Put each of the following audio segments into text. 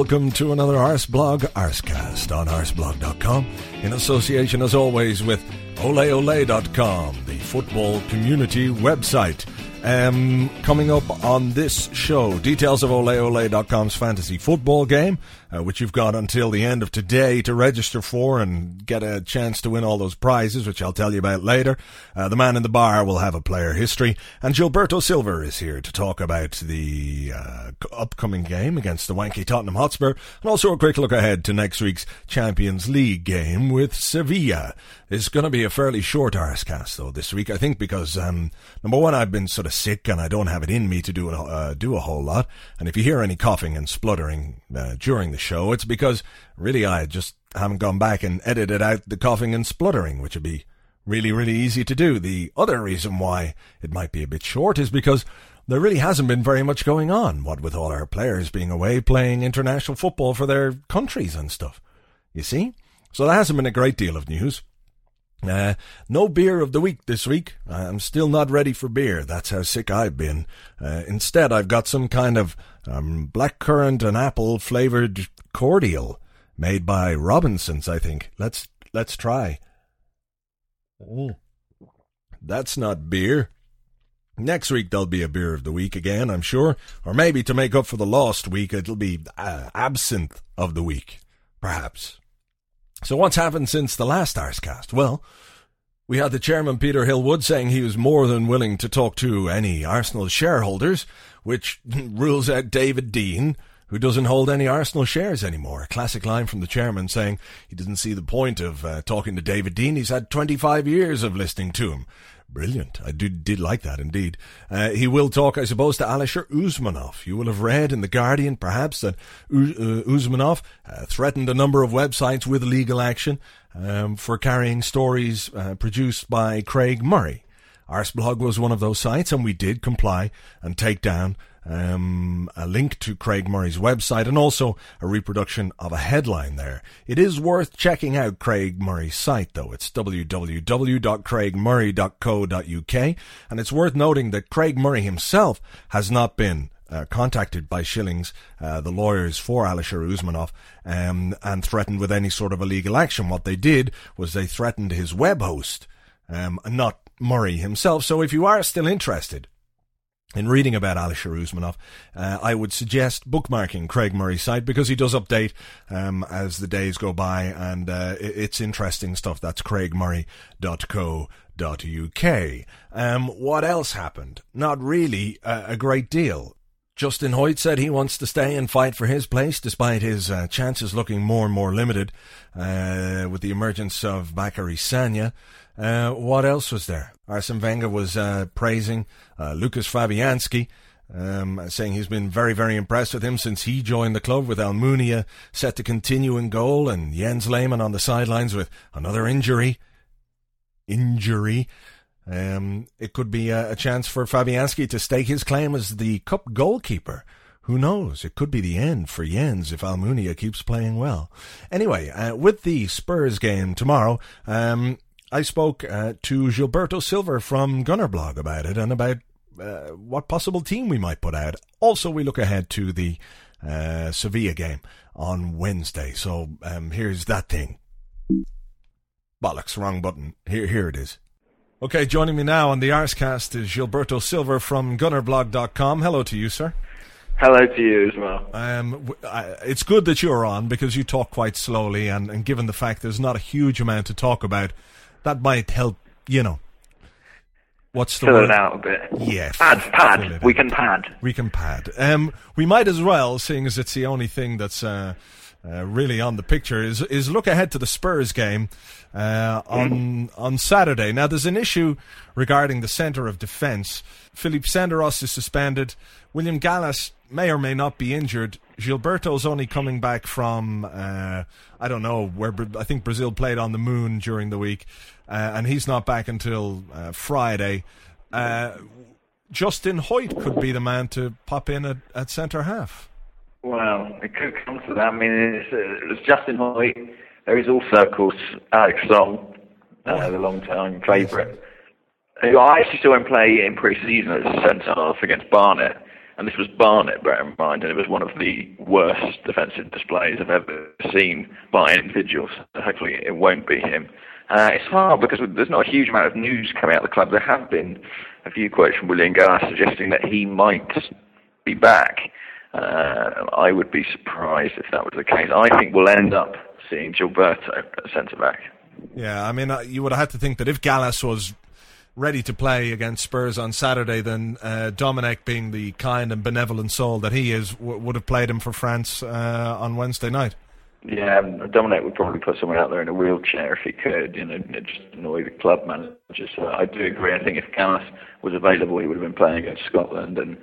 welcome to another Arseblog Arsecast on arseblog.com in association as always with oleole.com, the football community website. Um, coming up on this show, details of oleole.com's fantasy football game, uh, which you've got until the end of today to register for and get a chance to win all those prizes, which I'll tell you about later. Uh, the man in the bar will have a player history, and Gilberto Silva is here to talk about the uh, upcoming game against the wanky Tottenham Hotspur, and also a quick look ahead to next week's Champions League game with Sevilla. It's going to be a fairly short Arsecast though this week, I think, because um, number one, I've been sort of sick and I don't have it in me to do a, uh, do a whole lot. And if you hear any coughing and spluttering uh, during the show, it's because really I just haven't gone back and edited out the coughing and spluttering, which would be really, really easy to do. The other reason why it might be a bit short is because there really hasn't been very much going on, what with all our players being away playing international football for their countries and stuff. You see? So there hasn't been a great deal of news. Uh, no beer of the week this week. I'm still not ready for beer. That's how sick I've been. Uh, instead, I've got some kind of um, blackcurrant and apple flavored cordial made by Robinsons. I think. Let's let's try. Mm. That's not beer. Next week there'll be a beer of the week again, I'm sure, or maybe to make up for the lost week, it'll be uh, absinthe of the week, perhaps. So what's happened since the last Arsecast? Well, we had the chairman Peter Hill-Wood saying he was more than willing to talk to any Arsenal shareholders, which rules out David Dein, who doesn't hold any Arsenal shares anymore. A classic line from the chairman saying he doesn't see the point of uh, talking to David Dein. He's had 25 years of listening to him. Brilliant. I did, did like that indeed. Uh, he will talk, I suppose, to Alisher Usmanov. You will have read in The Guardian, perhaps, that U- uh, Usmanov uh, threatened a number of websites with legal action um, for carrying stories uh, produced by Craig Murray. Arseblog was one of those sites, and we did comply and take down um, a link to Craig Murray's website and also a reproduction of a headline there. It is worth checking out Craig Murray's site though. It's www.craigmurray.co.uk and it's worth noting that Craig Murray himself has not been uh, contacted by Schillings, uh, the lawyers for Alisher Usmanov, um, and threatened with any sort of illegal action. What they did was they threatened his web host, um, not Murray himself. So if you are still interested, in reading about Alisher Usmanov, uh, I would suggest bookmarking Craig Murray's site because he does update um, as the days go by, and uh, it's interesting stuff. That's craigmurray.co.uk. Um, what else happened? Not really uh, a great deal. Justin Hoyte said he wants to stay and fight for his place, despite his uh, chances looking more and more limited uh, with the emergence of Bacary Sagna. Uh, what else was there? Arsene Wenger was uh, praising uh, Lukasz Fabianski, um, saying he's been very, very impressed with him since he joined the club with Almunia set to continue in goal and Jens Lehmann on the sidelines with another injury. Injury. Um, it could be a, a chance for Fabianski to stake his claim as the cup goalkeeper. Who knows? It could be the end for Jens if Almunia keeps playing well. Anyway, uh, with the Spurs game tomorrow, um, I spoke uh, to Gilberto Silva from Gunnerblog about it and about uh, what possible team we might put out. Also, we look ahead to the uh, Sevilla game on Wednesday. So um, here's that thing. Bollocks, wrong button. Here, here it is. Okay, joining me now on the Arsecast is Gilberto Silva from Gunnerblog.com. Hello to you, sir. Hello to you as well. Um, it's good that you're on because you talk quite slowly, and, and given the fact there's not a huge amount to talk about, that might help, you know. What's the Fill word? it out a bit. Yeah, Pad, pad. We can pad. We can pad. Um, we might as well, seeing as it's the only thing that's uh, uh, really on the picture, is is look ahead to the Spurs game uh, on on Saturday. Now, there's an issue regarding the centre of defence. Philippe Senderos is suspended. William Gallas may or may not be injured. Gilberto's only coming back from uh, I don't know where I think Brazil played on the moon during the week, uh, and he's not back until uh, Friday. Justin Hoyte could be the man to pop in at, at centre half. Well, it could come to that. I mean, it's, uh, it's Justin Hoyte. There is also, of course, Alex Song, uh, the long-time favourite. I actually saw him play in pre-season as a centre half against Barnet, and this was Barnet, bear in mind, and it was one of the worst defensive displays I've ever seen by an individual. So hopefully, it won't be him. Uh, it's hard because there's not a huge amount of news coming out of the club. There have been a few quotes from William Gallas suggesting that he might be back. Uh, I would be surprised if that was the case. I think we'll end up seeing Gilberto at centre back. Yeah, I mean, uh, you would have had to think that if Gallas was ready to play against Spurs on Saturday, then uh, Domenech, being the kind and benevolent soul that he is, w- would have played him for France uh, on Wednesday night. Yeah, um, Domenech would probably put someone out there in a wheelchair if he could, you know, just annoy the club manager. So I do agree. I think if Gallas was available, he would have been playing against Scotland, and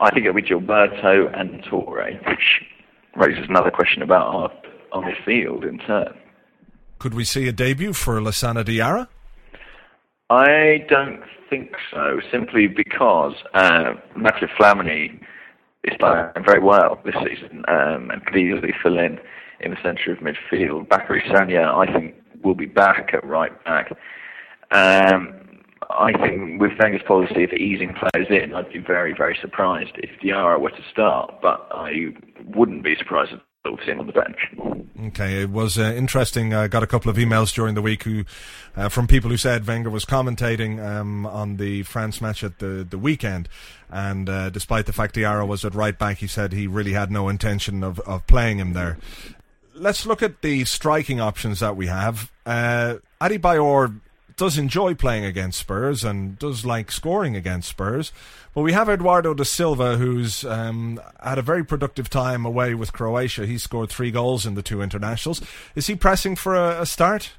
I think it'll be Gilberto and Touré, which raises another question about our on the field in turn. Could we see a debut for Lassana Diarra? I don't think so, simply because uh, Mathieu Flamini is playing very well this season um, and could easily fill in in the centre of midfield. Bacary Sagna, I think, will be back at right back. Um, I think with Wenger's policy of easing players in, I'd be very, very surprised if Diarra were to start, but I wouldn't be surprised see him on the bench. Okay, it was uh, interesting. I got a couple of emails during the week who, uh, from people who said Wenger was commentating um, on the France match at the, the weekend, and uh, despite the fact Diarra was at right back, he said he really had no intention of, of playing him there. Let's look at the striking options that we have. Uh, Adebayor does enjoy playing against Spurs and does like scoring against Spurs. But we have Eduardo da Silva, who's um, had a very productive time away with Croatia. He scored three goals in the two internationals. Is he pressing for a, a start?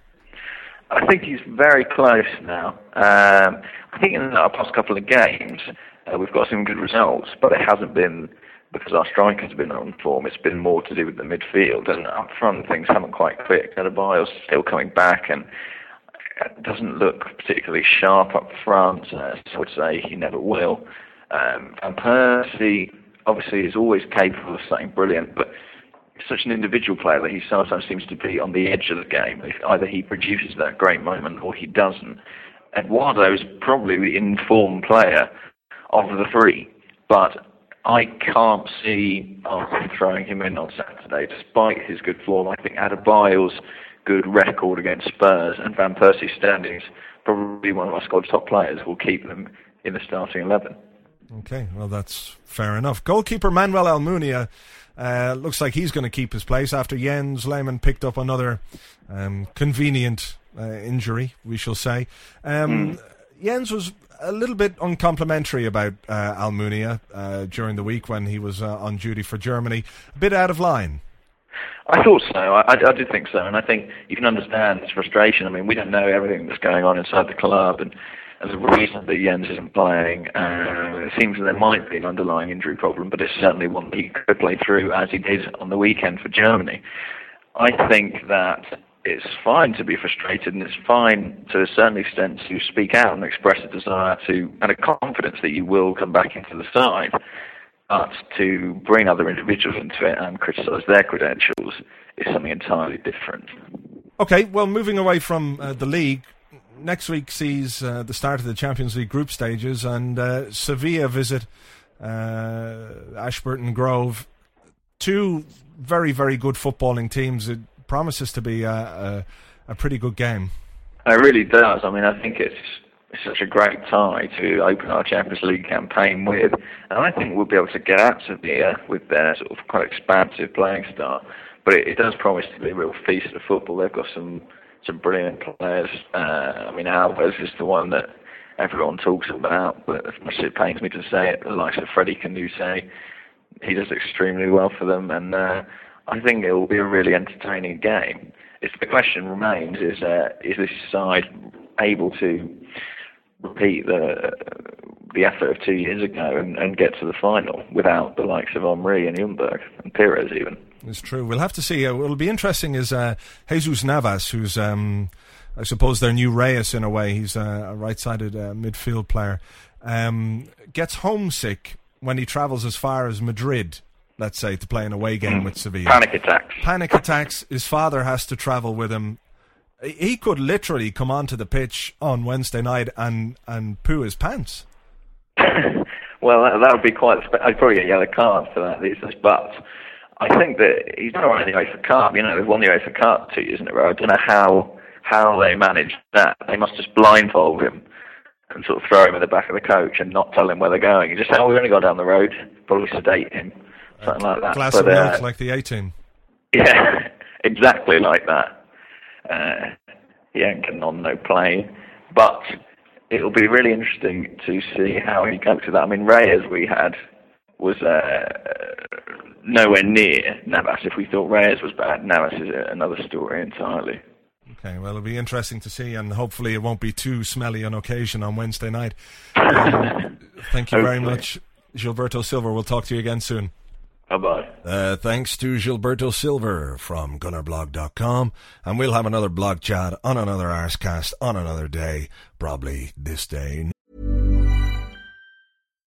I think he's very close now. Um, I think in our past couple of games, uh, we've got some good results, but it hasn't been because our strikers have been on form. It's been more to do with the midfield, and up front things haven't quite clicked. Adebayor's still coming back, and doesn't look particularly sharp up front. Uh, I would say he never will. Um, Van Persie obviously is always capable of something brilliant, but such an individual player that he sometimes seems to be on the edge of the game. Either he produces that great moment or he doesn't. Eduardo is probably the informed player of the three, but I can't see Arsenal throwing him in on Saturday, despite his good form. I think Adebayor's good record against Spurs and Van Persie's standings, probably one of our squad's top players, will keep them in the starting 11. Okay, well, that's fair enough. Goalkeeper Manuel Almunia uh, looks like he's going to keep his place after Jens Lehmann picked up another um, convenient uh, injury, we shall say. Um, Jens was a little bit uncomplimentary about uh, Almunia uh, during the week when he was uh, on duty for Germany. A bit out of line. I thought so. I, I, did think so, and I think you can understand his frustration. I mean, we don't know everything that's going on inside the club, and, and the reason that Jens isn't playing, uh, it seems that there might be an underlying injury problem, but it's certainly one that he could play through as he did on the weekend for Germany. I think that it's fine to be frustrated, and it's fine to a certain extent to speak out and express a desire to and a confidence that you will come back into the side. But to bring other individuals into it and criticise their credentials is something entirely different. Okay, well, moving away from uh, the league, next week sees uh, the start of the Champions League group stages, and uh, Sevilla visit uh, Ashburton Grove. Two very, very good footballing teams. It promises to be a, a, a pretty good game. It really does. I mean, I think it's it's such a great tie to open our Champions League campaign with, and I think we'll be able to get out of here with their sort of quite expansive playing style. But it, it does promise to be a real feast of football. They've got some some brilliant players. Uh, I mean, Alves is the one that everyone talks about, but as much as it pains me to say it, the likes of Freddie Kanoute, he does extremely well for them, and uh, I think it will be a really entertaining game. If the question remains: is uh, is this side able to repeat the the effort of two years ago and, and get to the final without the likes of Henry and Ljungberg and Pires even. It's true. We'll have to see. Uh, what'll be interesting is uh, Jesus Navas, who's um, I suppose their new Reyes in a way. He's a, right-sided uh, midfield player. Um, gets homesick when he travels as far as Madrid. Let's say to play an away game mm. with Sevilla. Panic attacks. Panic attacks. His father has to travel with him he could literally come onto the pitch on Wednesday night and and poo his pants. well, that, that, would be quite. I'd probably get a yellow card for that these days, but. I think that he's not right in the UEFA Cup. You know, they've won the UEFA Cup two years in a row. I don't know how how they managed that. They must just blindfold him and sort of throw him in the back of the coach and not tell him where they're going. You just say, "Oh, we're going to go down the road." Probably sedate him, something like that. Glass but, of milk, uh, like the 18. Yeah, exactly like that uh, Yankin on no plane. But it'll be really interesting to see how he copes with that. I mean, Reyes we had was uh, nowhere near Navas. If we thought Reyes was bad, Navas is another story entirely. Okay, well, it'll be interesting to see, and hopefully it won't be too smelly on occasion on Wednesday night. Um, thank you very much, Gilberto Silva. We'll talk to you again soon. Bye bye. Uh, thanks to Gilberto Silva from gunnerblog.com. And we'll have another blog chat on another Arsecast on another day, probably this day.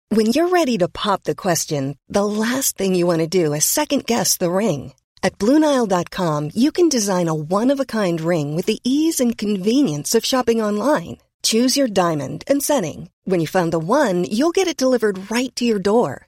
When you're ready to pop the question, the last thing you want to do is second guess the ring. At Bluenile.com, you can design a one of a kind ring with the ease and convenience of shopping online. Choose your diamond and setting. When you find the one, you'll get it delivered right to your door.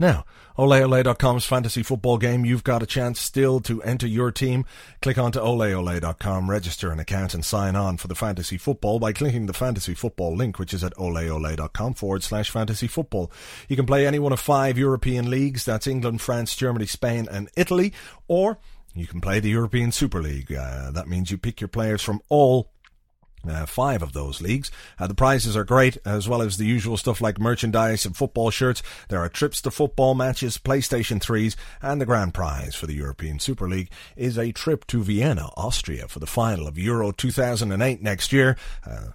now, oleole.com's fantasy football game, you've got a chance still to enter your team. Click on to oleole.com, register an account and sign on for the fantasy football by clicking the fantasy football link, which is at oleole.com forward slash fantasy football. You can play any one of five European leagues, that's England, France, Germany, Spain and Italy, or you can play the European Super League. Uh, that means you pick your players from all uh, five of those leagues. Uh, the prizes are great, as well as the usual stuff like merchandise and football shirts. There are trips to football matches, PlayStation 3s, and the grand prize for the European Super League is a trip to Vienna, Austria for the final of Euro 2008 next year. Uh,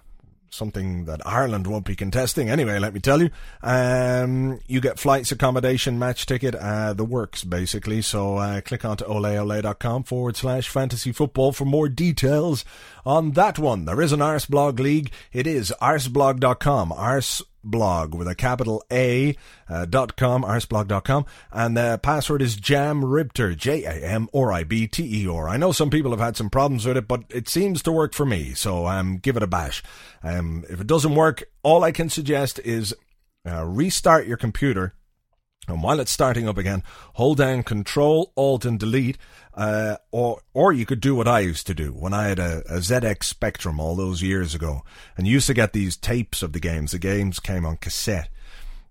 something that Ireland won't be contesting anyway, let me tell you. Um, you get flights, accommodation, match ticket, uh, the works basically. So uh, click on to oleole.com forward slash fantasy football for more details on that one. There is an Arseblog League. It is arseblog.com. Arse blog with a capital A uh, dot com, arseblog.com, and the password is jamribter, J-A-M-R-I-B-T-E-R. I know some people have had some problems with it, but it seems to work for me, so um, give it a bash. Um, if it doesn't work, all I can suggest is uh, restart your computer and while it's starting up again, hold down Control, Alt, and Delete, uh, or or you could do what I used to do when I had a, a ZX Spectrum all those years ago, and used to get these tapes of the games. The games came on cassette,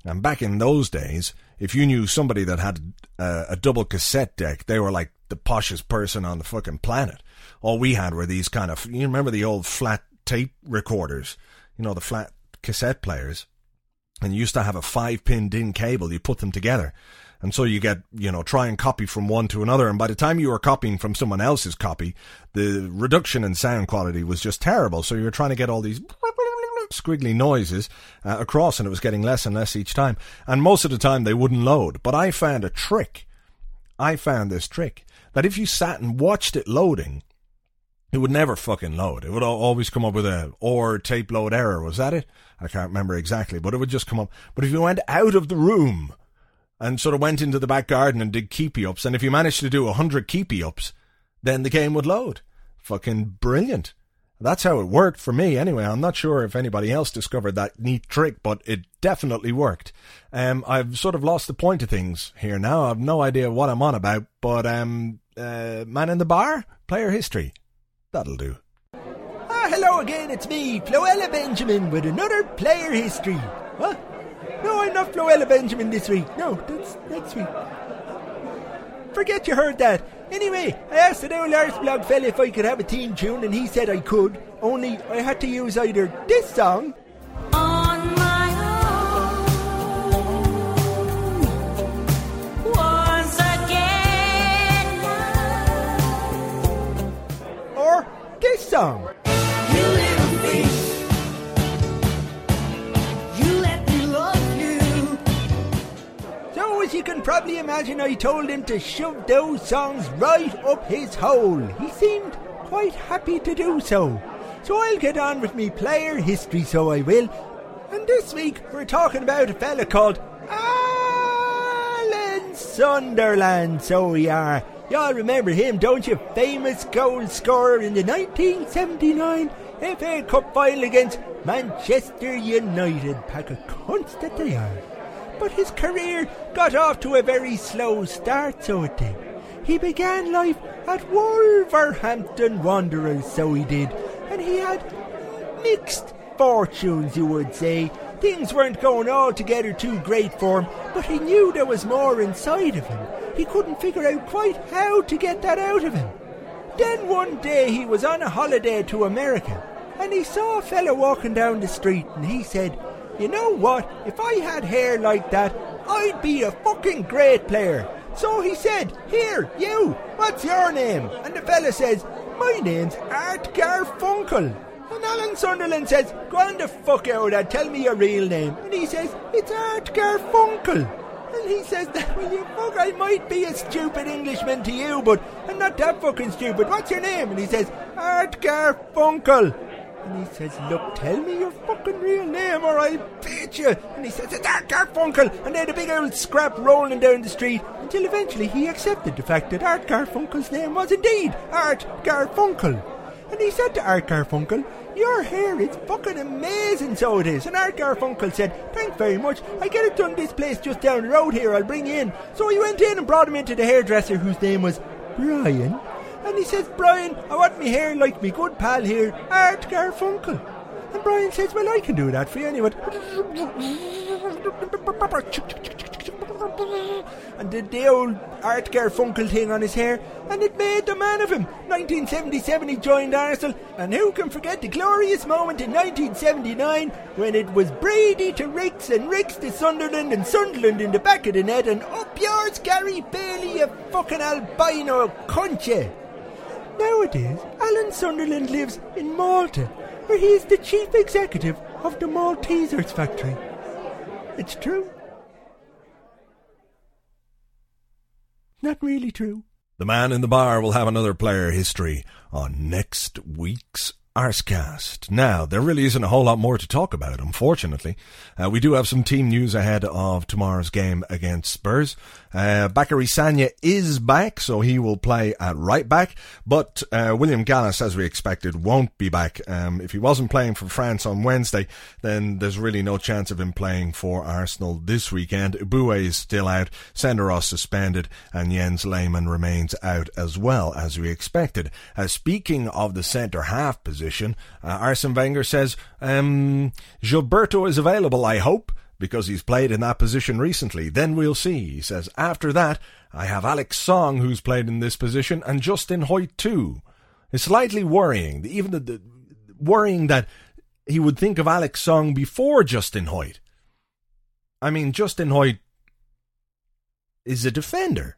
and back in those days, if you knew somebody that had a, a double cassette deck, they were like the poshest person on the fucking planet. All we had were these kind of you remember the old flat tape recorders, you know the flat cassette players and you used to have a five pin DIN cable. You put them together. And so you get, you know, try and copy from one to another. And by the time you were copying from someone else's copy, the reduction in sound quality was just terrible. So you were trying to get all these squiggly noises uh, across and it was getting less and less each time. And most of the time they wouldn't load. But I found a trick. I found this trick that if you sat and watched it loading, it would never fucking load. It would always come up with a or tape load error. Was that it? I can't remember exactly, but it would just come up. But if you went out of the room and sort of went into the back garden and did keepy ups. And if you managed to do a hundred keepy ups, then the game would load. Fucking brilliant. That's how it worked for me anyway. I'm not sure if anybody else discovered that neat trick, but it definitely worked. Um, I've sort of lost the point of things here now. I've no idea what I'm on about, but um, uh, man in the bar, player history. That'll do. Ah, hello again, it's me, Floella Benjamin, with another player history. What? No, I'm not Floella Benjamin this week. No, that's next week. Forget you heard that. Anyway, I asked the old Arseblog fella if I could have a theme tune, and he said I could. Only I had to use either this song. You. So, as you can probably imagine, I told him to shove those songs right up his hole. He seemed quite happy to do so. So, I'll get on with me player history, so I will. And this week, we're talking about a fella called Alan Sunderland, so we are. Y'all remember him, don't you? Famous goal scorer in the 1979 FA Cup final against Manchester United. Pack of cunts that they are. But his career got off to a very slow start, so it did. He began life at Wolverhampton Wanderers, so he did, and he had mixed fortunes, you would say. Things weren't going altogether too great for him, but he knew there was more inside of him. He couldn't figure out quite how to get that out of him. Then one day he was on a holiday to America, and he saw a fellow walking down the street, and he said, You know what? If I had hair like that, I'd be a fucking great player. So he said, Here, you, what's your name? And the fella says, My name's Art Garfunkel. And Alan Sunderland says, Go on the fuck out and tell me your real name. And he says, It's Art Garfunkel. And he says well, you fuck, I might be a stupid Englishman to you, but I'm not that fucking stupid. What's your name? And he says, Art Garfunkel. And he says, look, tell me your fucking real name or I'll beat you. And he says, it's Art Garfunkel. And they had a big old scrap rolling down the street until eventually he accepted the fact that Art Garfunkel's name was indeed Art Garfunkel. And he said to Art Garfunkel, Your hair is fucking amazing, so it is. And Art Garfunkel said, Thanks very much. I get it done this place just down the road here. I'll bring you in. So he went in and brought him into the hairdresser whose name was Brian. And he says, Brian, I want me hair like me good pal here, Art Garfunkel. And Brian says, Well, I can do that for you anyway. And did the old Art Garfunkel thing on his hair, and it made the man of him. 1977 he joined Arsenal, and who can forget the glorious moment in 1979 when it was Brady to Rix and Rix to Sunderland and Sunderland in the back of the net, and up yours, Gary Bailey, you fucking albino cunt Nowadays, Alan Sunderland lives in Malta, where he is the chief executive of the Maltesers factory. It's true. Not really true. The man in the bar will have another player history on next week's Arsecast. Now, there really isn't a whole lot more to talk about, unfortunately. Uh, we do have some team news ahead of tomorrow's game against Spurs. Uh, Bacary Sagna is back, so he will play at right back, but uh, William Gallas, as we expected, won't be back. Um, if he wasn't playing for France on Wednesday, then there's really no chance of him playing for Arsenal this weekend. Eboué is still out, Senderos suspended, and Jens Lehmann remains out as well, as we expected. Uh, speaking of the centre half position, uh, Arsene Wenger says, um, Gilberto is available, I hope, because he's played in that position recently. Then we'll see. He says, after that, I have Alex Song, who's played in this position, and Justin Hoyte too. It's slightly worrying, even the, the worrying that he would think of Alex Song before Justin Hoyte. I mean, Justin Hoyte is a defender.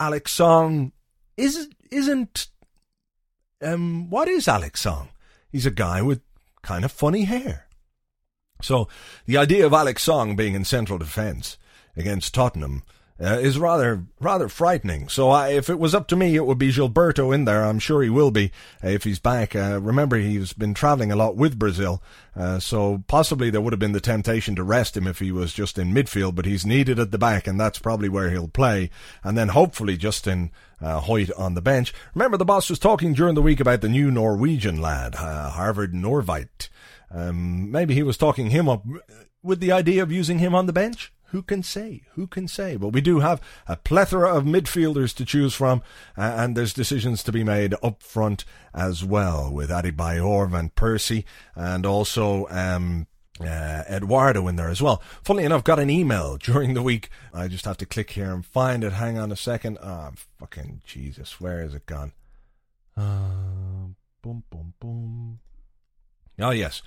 Alex Song is isn't. Um, what is Alex Song? He's a guy with kind of funny hair. So the idea of Alex Song being in central defence against Tottenham uh, is rather rather frightening. So I, if it was up to me, it would be Gilberto in there. I'm sure he will be uh, if he's back. Uh, remember, he's been travelling a lot with Brazil, uh, so possibly there would have been the temptation to rest him if he was just in midfield. But he's needed at the back, and that's probably where he'll play. And then hopefully Justin uh, Hoyte on the bench. Remember, the boss was talking during the week about the new Norwegian lad, uh, Havard Nordtveit. Um, maybe he was talking him up with the idea of using him on the bench. Who can say? Who can say? But we do have a plethora of midfielders to choose from, and there's decisions to be made up front as well with Adebayor, Van Persie, and also um, uh, Eduardo in there as well. Funnily enough, got an email during the week. I just have to click here and find it. Hang on a second. Ah, fucking Jesus, where is it gone? Uh, boom, boom, boom. Oh yes,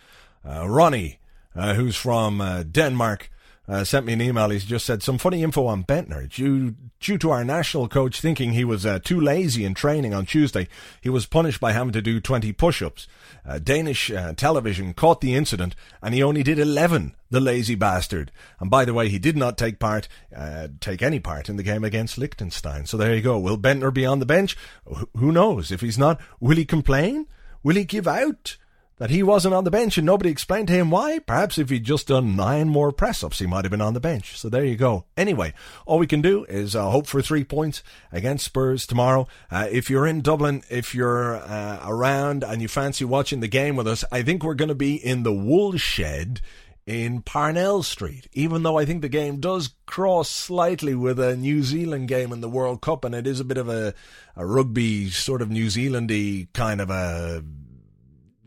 uh, Ronnie, uh, who's from uh, Denmark, uh, sent me an email. He's just said some funny info on Bendtner. Due, due to our national coach thinking he was uh, too lazy in training on Tuesday, he was punished by having to do 20 push-ups. Uh, Danish uh, television caught the incident, and he only did 11. The lazy bastard. And by the way, he did not take part, uh, take any part in the game against Liechtenstein. So there you go. Will Bendtner be on the bench? Wh- who knows? If he's not, will he complain? Will he give out? That he wasn't on the bench and nobody explained to him why. Perhaps if he'd just done nine more press ups, he might have been on the bench. So there you go. Anyway, all we can do is uh, hope for three points against Spurs tomorrow. Uh, if you're in Dublin, if you're uh, around and you fancy watching the game with us, I think we're going to be in the wool shed in Parnell Street, even though I think the game does cross slightly with a New Zealand game in the World Cup, and it is a bit of a, a rugby sort of New Zealandy kind of a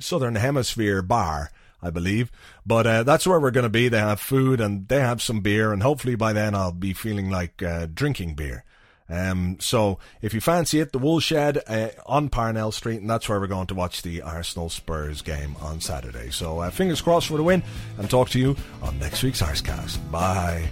Southern Hemisphere bar, I believe. But uh, that's where we're going to be. They have food and they have some beer, and hopefully by then I'll be feeling like uh, drinking beer. Um, so if you fancy it, the Woolshed uh, on Parnell Street, and that's where we're going to watch the Arsenal Spurs game on Saturday. So uh, fingers crossed for the win, and talk to you on next week's Arsecast. Bye.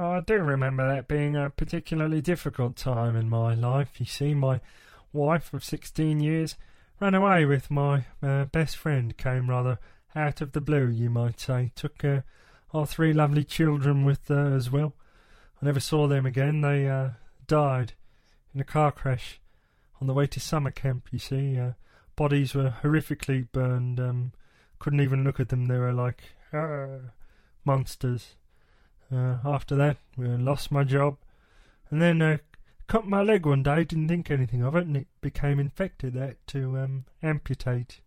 I do remember that being a particularly difficult time in my life. You see, my wife of 16 years ran away with my uh, best friend, came rather out of the blue, you might say. Took uh, our three lovely children with her as well. I never saw them again. They uh, died in a car crash on the way to summer camp, you see. Uh, bodies were horrifically burned. Um, couldn't even look at them. They were like uh, monsters. Uh, after that, I lost my job, and then uh, cut my leg one day. Didn't think anything of it, and it became infected. I had to um, amputate.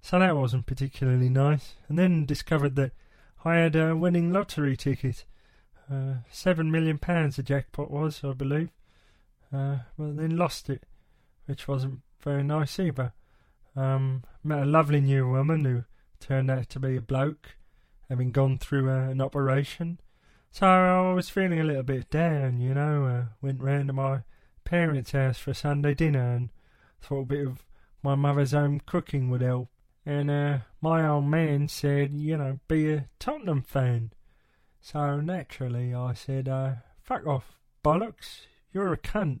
So that wasn't particularly nice. And then discovered that I had a winning lottery ticket. Uh, seven million pounds the jackpot was, I believe. Uh, but then lost it, which wasn't very nice either. Um, met a lovely new woman who turned out to be a bloke, having gone through uh, an operation. So I was feeling a little bit down, you know. Uh, went round to my parents' house for Sunday dinner and thought a bit of my mother's home cooking would help. And uh, my old man said, you know, be a Tottenham fan. So naturally I said, uh, fuck off, bollocks, you're a cunt.